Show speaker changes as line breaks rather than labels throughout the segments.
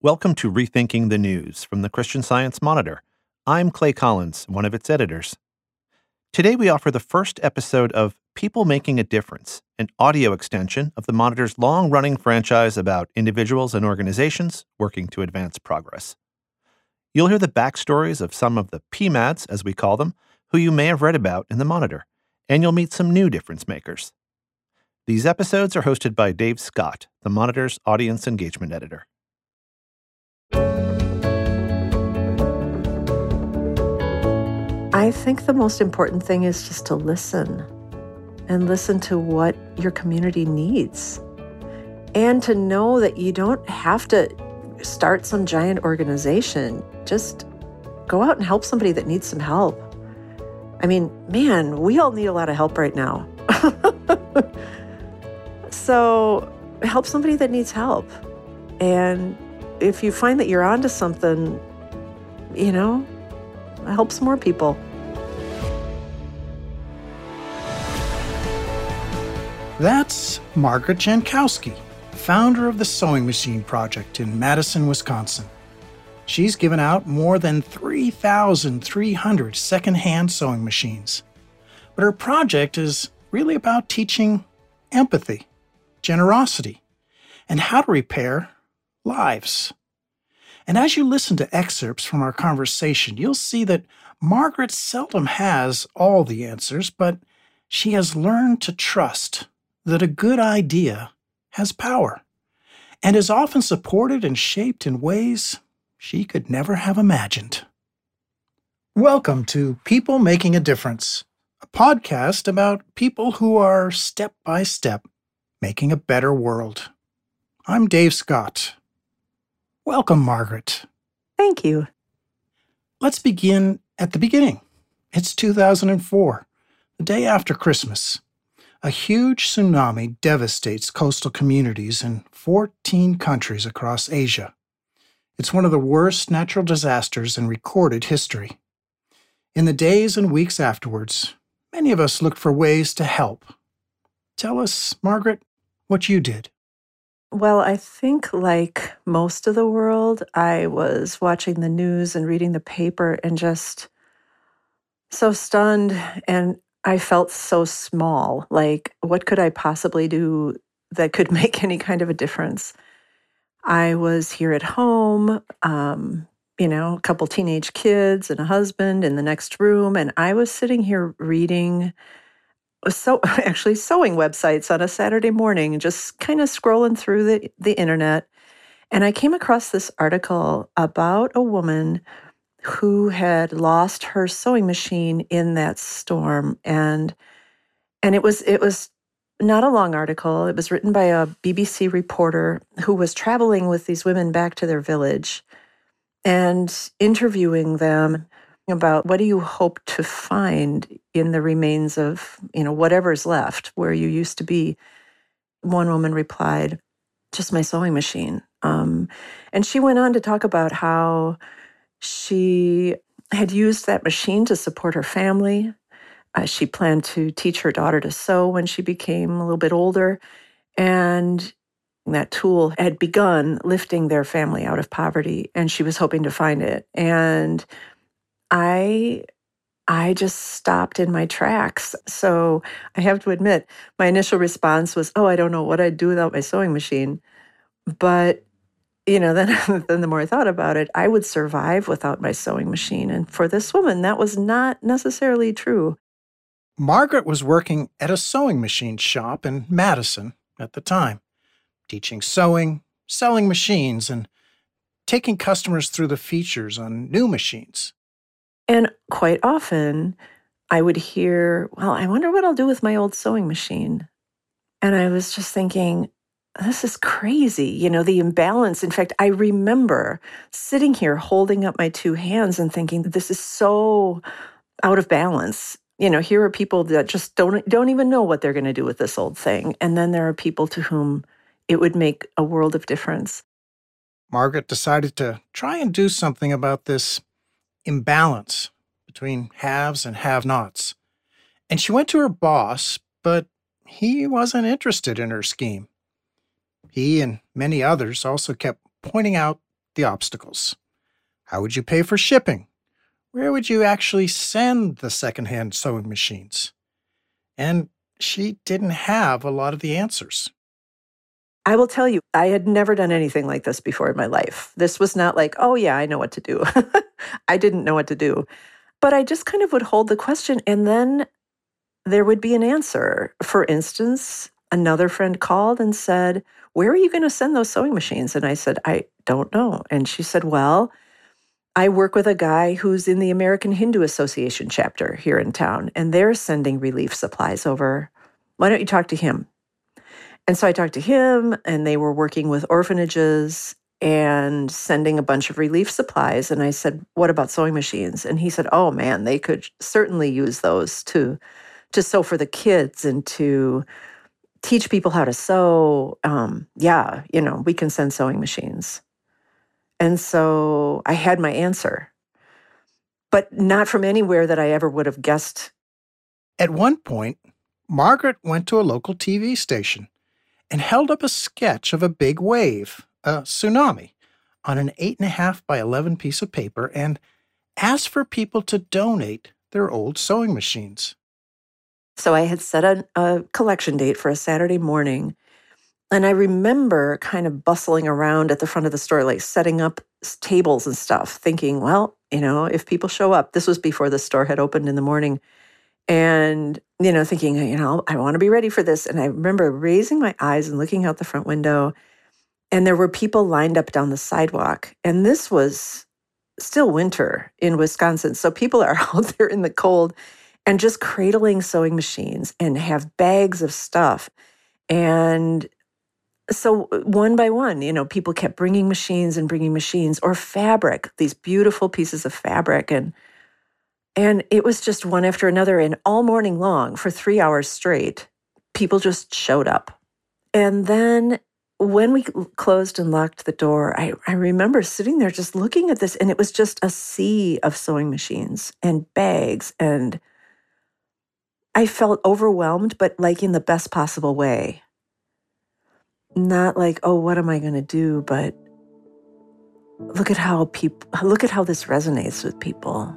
Welcome to Rethinking the News from the Christian Science Monitor. I'm Clay Collins, one of its editors. Today we offer the first episode of People Making a Difference, an audio extension of the Monitor's long running franchise about individuals and organizations working to advance progress. You'll hear the backstories of some of the PMADs, as we call them, who you may have read about in the Monitor, and you'll meet some new difference makers. These episodes are hosted by Dave Scott, the Monitor's audience engagement editor.
I think the most important thing is just to listen and listen to what your community needs. And to know that you don't have to start some giant organization. Just go out and help somebody that needs some help. I mean, man, we all need a lot of help right now. so help somebody that needs help. And if you find that you're onto something, you know, help some more people.
That's Margaret Jankowski, founder of the Sewing Machine Project in Madison, Wisconsin. She's given out more than 3,300 secondhand sewing machines. But her project is really about teaching empathy, generosity, and how to repair lives. And as you listen to excerpts from our conversation, you'll see that Margaret seldom has all the answers, but she has learned to trust that a good idea has power and is often supported and shaped in ways she could never have imagined. Welcome to People Making a Difference, a podcast about people who are step by step making a better world. I'm Dave Scott. Welcome, Margaret.
Thank you.
Let's begin at the beginning. It's 2004, the day after Christmas. A huge tsunami devastates coastal communities in 14 countries across Asia. It's one of the worst natural disasters in recorded history. In the days and weeks afterwards, many of us looked for ways to help. Tell us, Margaret, what you did.
Well, I think, like most of the world, I was watching the news and reading the paper and just so stunned and I felt so small. Like, what could I possibly do that could make any kind of a difference? I was here at home, um, you know, a couple teenage kids and a husband in the next room, and I was sitting here reading so actually sewing websites on a Saturday morning just kind of scrolling through the, the internet. And I came across this article about a woman who had lost her sewing machine in that storm. And and it was it was not a long article. It was written by a BBC reporter who was traveling with these women back to their village and interviewing them about what do you hope to find in the remains of you know whatever's left where you used to be? One woman replied just my sewing machine. Um, and she went on to talk about how she had used that machine to support her family. Uh, she planned to teach her daughter to sew when she became a little bit older. And that tool had begun lifting their family out of poverty, and she was hoping to find it. And I I just stopped in my tracks. So I have to admit, my initial response was, Oh, I don't know what I'd do without my sewing machine. But you know, then, then the more I thought about it, I would survive without my sewing machine. And for this woman, that was not necessarily true.
Margaret was working at a sewing machine shop in Madison at the time, teaching sewing, selling machines, and taking customers through the features on new machines.
And quite often, I would hear, Well, I wonder what I'll do with my old sewing machine. And I was just thinking, this is crazy. You know, the imbalance. In fact, I remember sitting here holding up my two hands and thinking, this is so out of balance. You know, here are people that just don't don't even know what they're going to do with this old thing. And then there are people to whom it would make a world of difference.
Margaret decided to try and do something about this imbalance between haves and have nots. And she went to her boss, but he wasn't interested in her scheme. He and many others also kept pointing out the obstacles. How would you pay for shipping? Where would you actually send the secondhand sewing machines? And she didn't have a lot of the answers.
I will tell you, I had never done anything like this before in my life. This was not like, oh, yeah, I know what to do. I didn't know what to do. But I just kind of would hold the question and then there would be an answer. For instance, another friend called and said, Where are you going to send those sewing machines? And I said, I don't know. And she said, Well, I work with a guy who's in the American Hindu Association chapter here in town, and they're sending relief supplies over. Why don't you talk to him? And so I talked to him, and they were working with orphanages and sending a bunch of relief supplies. And I said, What about sewing machines? And he said, Oh man, they could certainly use those to to sew for the kids and to teach people how to sew. Um, yeah, you know, we can send sewing machines. And so I had my answer, but not from anywhere that I ever would have guessed.
At one point, Margaret went to a local TV station and held up a sketch of a big wave, a tsunami, on an 8.5 by 11 piece of paper and asked for people to donate their old sewing machines.
So I had set a, a collection date for a Saturday morning. And I remember kind of bustling around at the front of the store, like setting up tables and stuff, thinking, well, you know, if people show up, this was before the store had opened in the morning. And, you know, thinking, you know, I want to be ready for this. And I remember raising my eyes and looking out the front window, and there were people lined up down the sidewalk. And this was still winter in Wisconsin. So people are out there in the cold and just cradling sewing machines and have bags of stuff. And so uh, one by one, you know, people kept bringing machines and bringing machines or fabric, these beautiful pieces of fabric and and it was just one after another and all morning long for 3 hours straight, people just showed up. And then when we closed and locked the door, I, I remember sitting there just looking at this, and it was just a sea of sewing machines and bags and I felt overwhelmed, but like in the best possible way. Not like, oh, what am I going to do? But look at how people, look at how this resonates with people.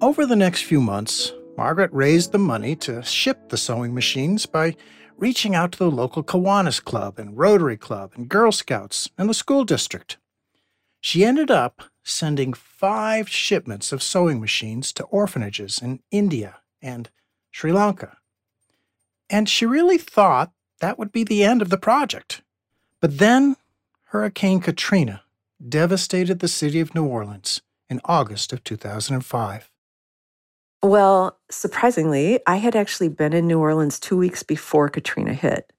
Over the next few months, Margaret raised the money to ship the sewing machines by reaching out to the local Kiwanis Club and Rotary Club and Girl Scouts and the school district. She ended up sending five shipments of sewing machines to orphanages in India and Sri Lanka. And she really thought that would be the end of the project. But then Hurricane Katrina devastated the city of New Orleans in August of 2005.
Well, surprisingly, I had actually been in New Orleans two weeks before Katrina hit.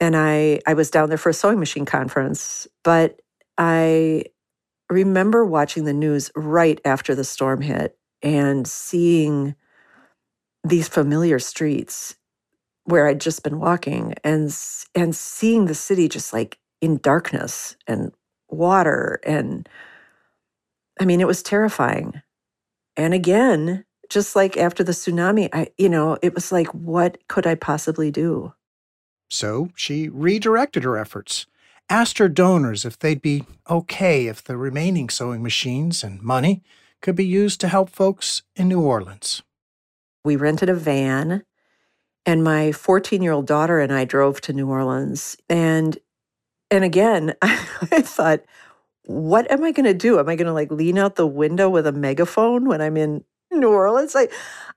And I, I was down there for a sewing machine conference, but I remember watching the news right after the storm hit and seeing these familiar streets where I'd just been walking and and seeing the city just like in darkness and water and I mean it was terrifying. And again, just like after the tsunami, I you know, it was like what could I possibly do?
So she redirected her efforts asked her donors if they'd be okay if the remaining sewing machines and money could be used to help folks in New Orleans.
We rented a van, and my 14 year old daughter and I drove to New Orleans. And and again, I thought, what am I going to do? Am I going to like lean out the window with a megaphone when I'm in New Orleans? I,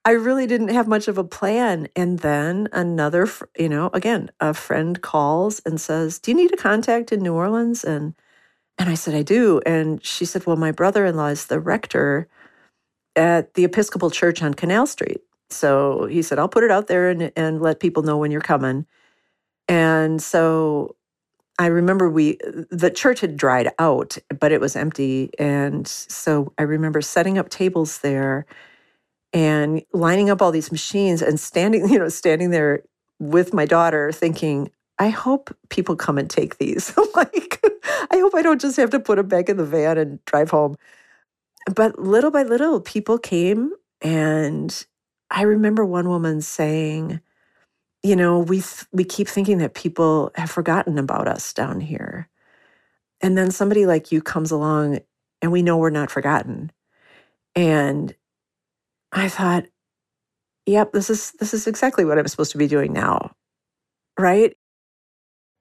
I really didn't have much of a plan. And then another, you know, again, a friend calls and says, "Do you need a contact in New Orleans?" And and I said, "I do." And she said, "Well, my brother-in-law is the rector at the Episcopal Church on Canal Street." So he said, "I'll put it out there and and let people know when you're coming." And so I remember we the church had dried out, but it was empty, and so I remember setting up tables there and lining up all these machines and standing, you know, standing there with my daughter thinking, I hope people come and take these. like, I hope I don't just have to put them back in the van and drive home. But little by little, people came. And I remember one woman saying, you know, we th- we keep thinking that people have forgotten about us down here. And then somebody like you comes along and we know we're not forgotten. And I thought, yep, this is this is exactly what I'm supposed to be doing now. Right?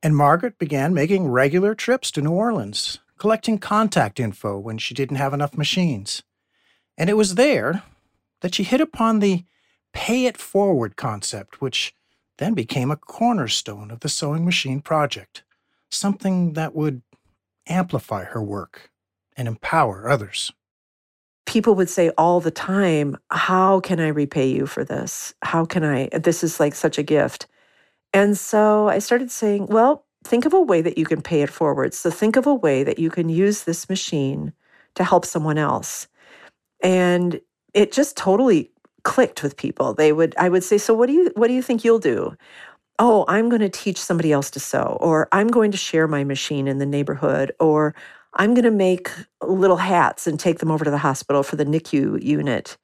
And Margaret began making regular trips to New Orleans, collecting contact info when she didn't have enough machines. And it was there that she hit upon the pay it forward concept, which then became a cornerstone of the sewing machine project, something that would amplify her work and empower others.
People would say all the time, How can I repay you for this? How can I? This is like such a gift. And so I started saying, Well, think of a way that you can pay it forward. So think of a way that you can use this machine to help someone else. And it just totally clicked with people. They would I would say, "So what do you what do you think you'll do?" "Oh, I'm going to teach somebody else to sew," or "I'm going to share my machine in the neighborhood," or I'm going to make little hats and take them over to the hospital for the NICU unit.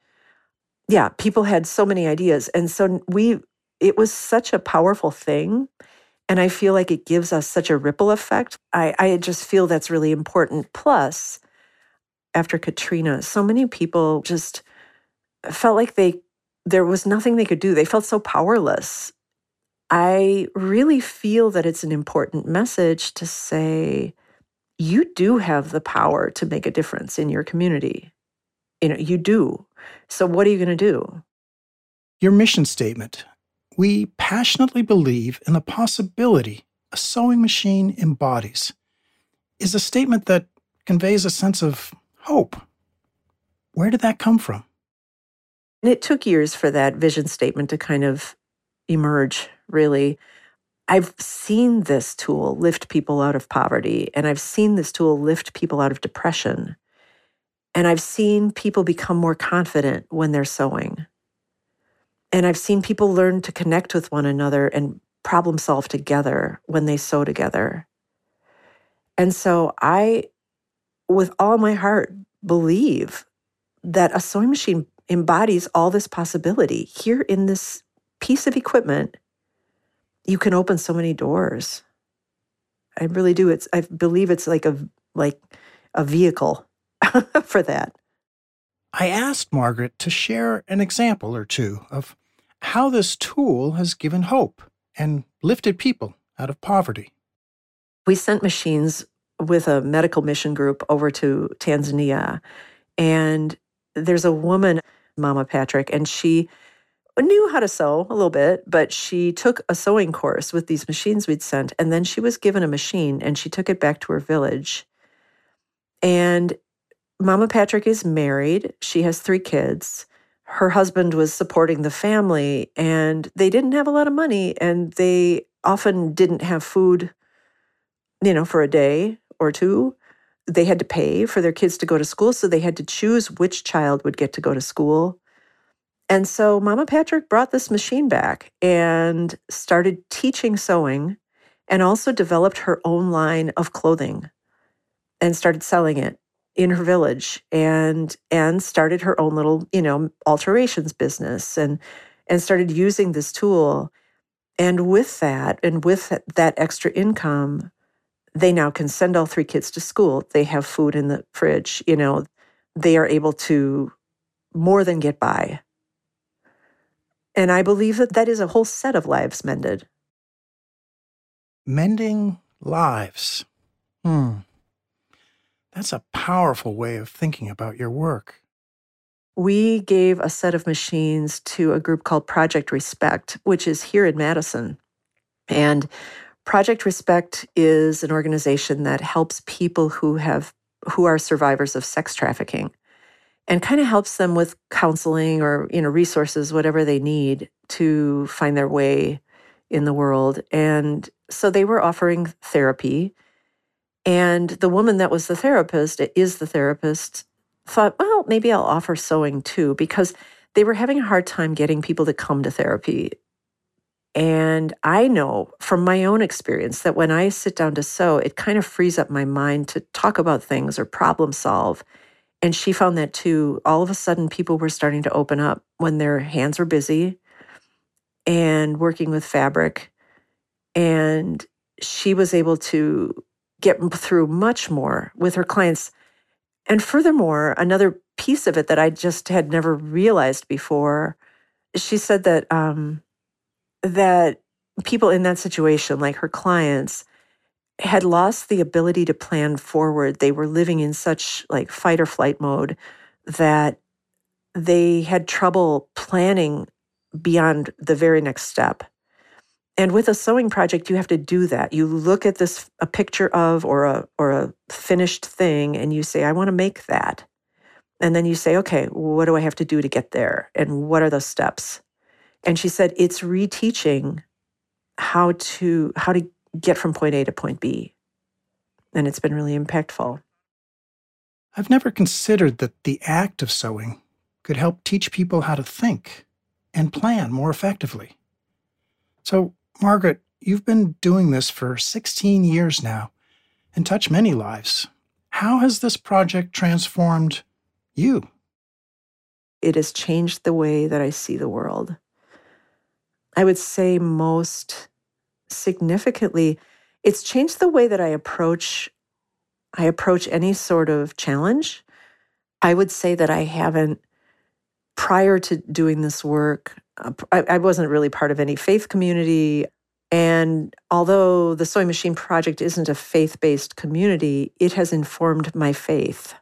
Yeah, people had so many ideas. And so we, it was such a powerful thing. And I feel like it gives us such a ripple effect. I, I just feel that's really important. Plus, after Katrina, so many people just felt like they, there was nothing they could do. They felt so powerless. I really feel that it's an important message to say, you do have the power to make a difference in your community. You know, you do. So what are you going to do?
Your mission statement. We passionately believe in the possibility a sewing machine embodies is a statement that conveys a sense of hope. Where did that come from?
It took years for that vision statement to kind of emerge, really. I've seen this tool lift people out of poverty, and I've seen this tool lift people out of depression. And I've seen people become more confident when they're sewing. And I've seen people learn to connect with one another and problem solve together when they sew together. And so I, with all my heart, believe that a sewing machine embodies all this possibility here in this piece of equipment you can open so many doors. I really do. It's I believe it's like a like a vehicle for that.
I asked Margaret to share an example or two of how this tool has given hope and lifted people out of poverty.
We sent machines with a medical mission group over to Tanzania. And there's a woman, Mama Patrick, and she knew how to sew a little bit, but she took a sewing course with these machines we'd sent. And then she was given a machine and she took it back to her village. And Mama Patrick is married. She has three kids. Her husband was supporting the family, and they didn't have a lot of money, and they often didn't have food, you know, for a day or two. They had to pay for their kids to go to school, so they had to choose which child would get to go to school. And so Mama Patrick brought this machine back and started teaching sewing and also developed her own line of clothing and started selling it in her village and and started her own little, you know, alterations business and and started using this tool. And with that and with that extra income, they now can send all three kids to school. They have food in the fridge, you know, they are able to more than get by and I believe that that is a whole set of lives mended.
Mending lives. Hmm. That's a powerful way of thinking about your work.
We gave a set of machines to a group called Project Respect, which is here in Madison. And Project Respect is an organization that helps people who have who are survivors of sex trafficking and kind of helps them with counseling or you know resources whatever they need to find their way in the world. And so they were offering therapy. And the woman that was the therapist is the therapist thought well maybe i'll offer sewing too because they were having a hard time getting people to come to therapy and I know from my own experience that when I sit down to sew, it kind of frees up my mind to talk about things or problem solve and she found that too. All of a sudden, people were starting to open up when their hands were busy and working with fabric. And she was able to get through much more with her clients. And furthermore, another piece of it that I just had never realized before, she said that um, that people in that situation, like her clients, had lost the ability to plan forward. They were living in such like fight or flight mode that they had trouble planning beyond the very next step. And with a sewing project, you have to do that. You look at this a picture of or a or a finished thing and you say, I want to make that. And then you say, okay, what do I have to do to get there? And what are those steps? And she said, it's reteaching how to how to get from point A to point B. And it's been really impactful.
I've never considered that the act of sewing could help teach people how to think and plan more effectively. So, Margaret, you've been doing this for 16 years now and touched many lives. How has this project transformed you?
It has changed the way that I see the world. I would say most significantly, it's changed the way that I approach I approach any sort of challenge. I would say that I haven't prior to doing this work, uh, I, I wasn't really part of any faith community. And although the Sewing Machine Project isn't a faith based community, it has informed my faith.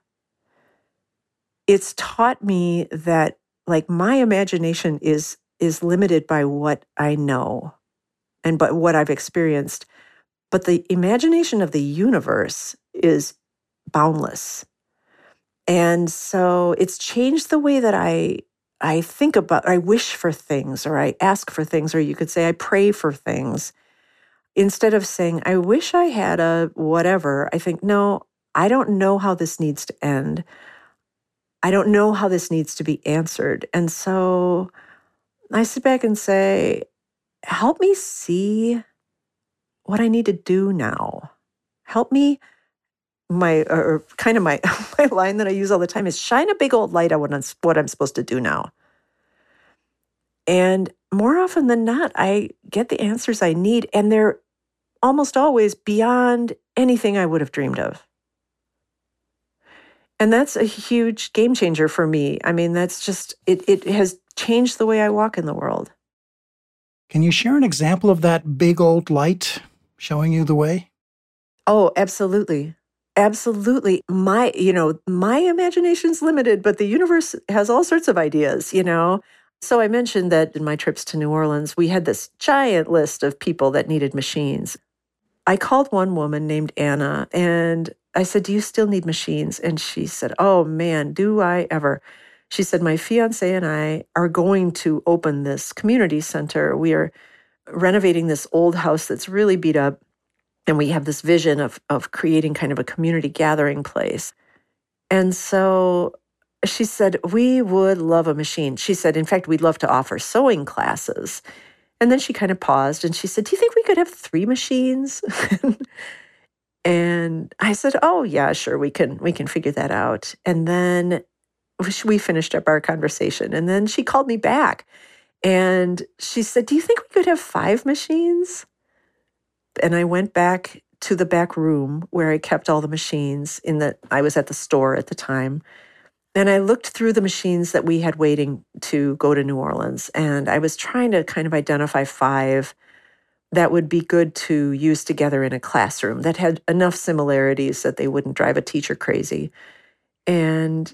It's taught me that, like, my imagination is is limited by what I know and by what I've experienced. But the imagination of the universe is boundless. And so it's changed the way that I I think about I wish for things or I ask for things or you could say I pray for things. Instead of saying I wish I had a whatever, I think no, I don't know how this needs to end. I don't know how this needs to be answered. And so I sit back and say, help me see what I need to do now. Help me my or kind of my my line that I use all the time is shine a big old light on what I'm, supposed to do now. And more often than not, I get the answers I need, and they're almost always beyond anything I would have dreamed of. And that's a huge game changer for me. I mean, that's just it it has changed the way I walk in the world.
Can you share an example of that big old light showing you the way?
Oh, absolutely. Absolutely. My, you know, my imagination's limited, but the universe has all sorts of ideas, you know. So I mentioned that in my trips to New Orleans, we had this giant list of people that needed machines. I called one woman named Anna and I said, Do you still need machines? And she said, Oh man, do I ever. She said, My fiance and I are going to open this community center. We are renovating this old house that's really beat up and we have this vision of of creating kind of a community gathering place. And so she said, We would love a machine. She said, In fact, we'd love to offer sewing classes. And then she kind of paused and she said, Do you think we could have three machines? and I said, Oh yeah, sure, we can we can figure that out. And then we finished up our conversation. And then she called me back and she said, Do you think we could have five machines? and I went back to the back room where I kept all the machines in the I was at the store at the time. And I looked through the machines that we had waiting to go to New Orleans and I was trying to kind of identify five that would be good to use together in a classroom that had enough similarities that they wouldn't drive a teacher crazy. And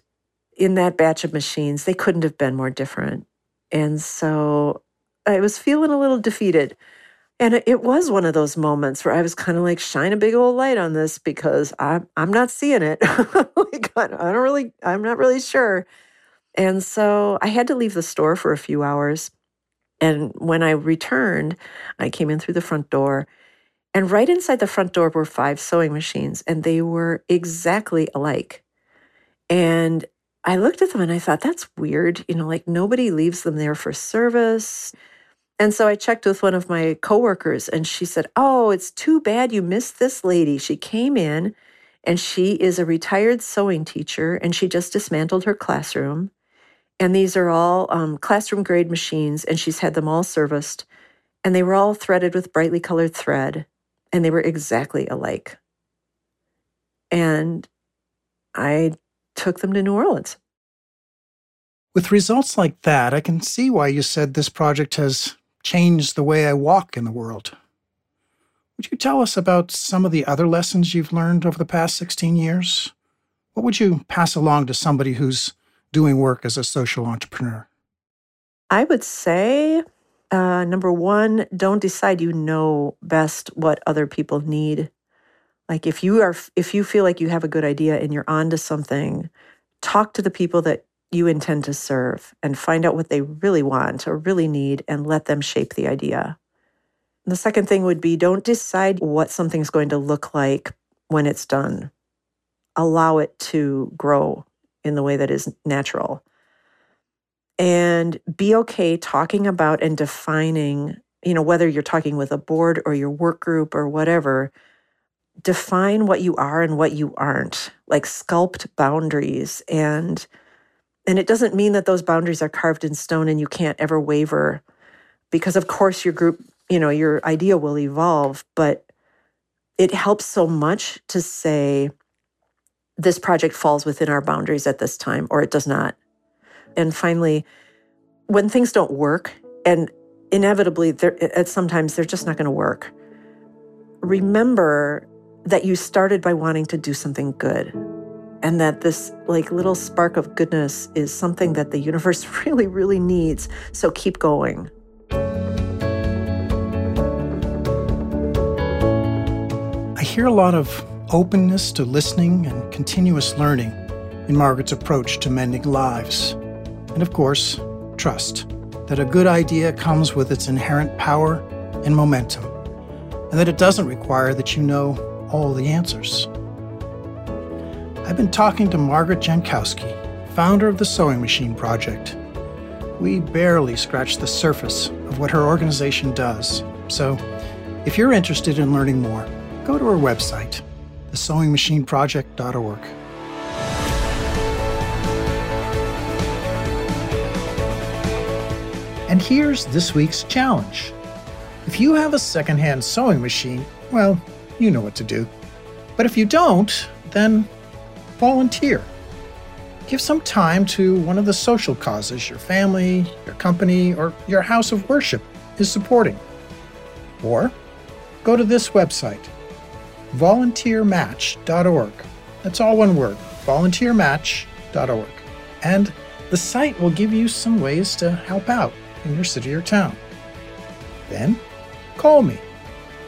in that batch of machines, they couldn't have been more different. And so I was feeling a little defeated. And it was one of those moments where I was kind of like, shine a big old light on this because I'm I'm not seeing it. like, I don't really, I'm not really sure. And so I had to leave the store for a few hours. And when I returned, I came in through the front door. And right inside the front door were five sewing machines, and they were exactly alike. And I looked at them and I thought, that's weird. You know, like nobody leaves them there for service. And so I checked with one of my coworkers and she said, Oh, it's too bad you missed this lady. She came in and she is a retired sewing teacher and she just dismantled her classroom. And these are all um, classroom grade machines, and she's had them all serviced. And they were all threaded with brightly colored thread, and they were exactly alike. And I took them to New Orleans.
With results like that, I can see why you said this project has changed the way I walk in the world. Would you tell us about some of the other lessons you've learned over the past 16 years? What would you pass along to somebody who's doing work as a social entrepreneur?
I would say uh, number one, don't decide you know best what other people need. Like if you are, if you feel like you have a good idea and you're onto something, talk to the people that you intend to serve and find out what they really want or really need and let them shape the idea. And the second thing would be don't decide what something's going to look like when it's done. Allow it to grow in the way that is natural. And be okay talking about and defining, you know, whether you're talking with a board or your work group or whatever, define what you are and what you aren't. Like sculpt boundaries and and it doesn't mean that those boundaries are carved in stone and you can't ever waver because of course your group, you know, your idea will evolve, but it helps so much to say this project falls within our boundaries at this time or it does not. And finally, when things don't work, and inevitably, at sometimes they're just not going to work, remember that you started by wanting to do something good and that this like little spark of goodness is something that the universe really really needs so keep going
i hear a lot of openness to listening and continuous learning in Margaret's approach to mending lives. And of course, trust that a good idea comes with its inherent power and momentum, and that it doesn't require that you know all the answers. I've been talking to Margaret Jankowski, founder of the Sewing Machine Project. We barely scratched the surface of what her organization does, so if you're interested in learning more, go to her website thesewingmachineproject.org. And here's this week's challenge. If you have a secondhand sewing machine, well, you know what to do. But if you don't, then volunteer. Give some time to one of the social causes your family, your company, or your house of worship is supporting. Or go to this website, volunteermatch.org. That's all one word volunteermatch.org. And the site will give you some ways to help out in your city or town. Then call me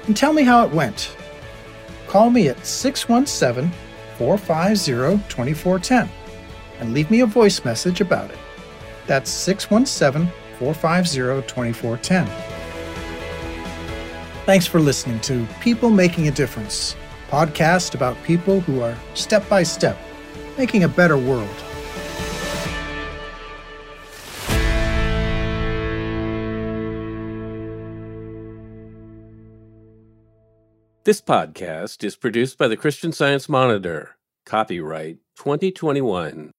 and tell me how it went. Call me at 617 450 2410 and leave me a voice message about it. That's 617 450 2410. Thanks for listening to People Making a Difference, podcast about people who are step by step making a better world.
This podcast is produced by the Christian Science Monitor. Copyright 2021.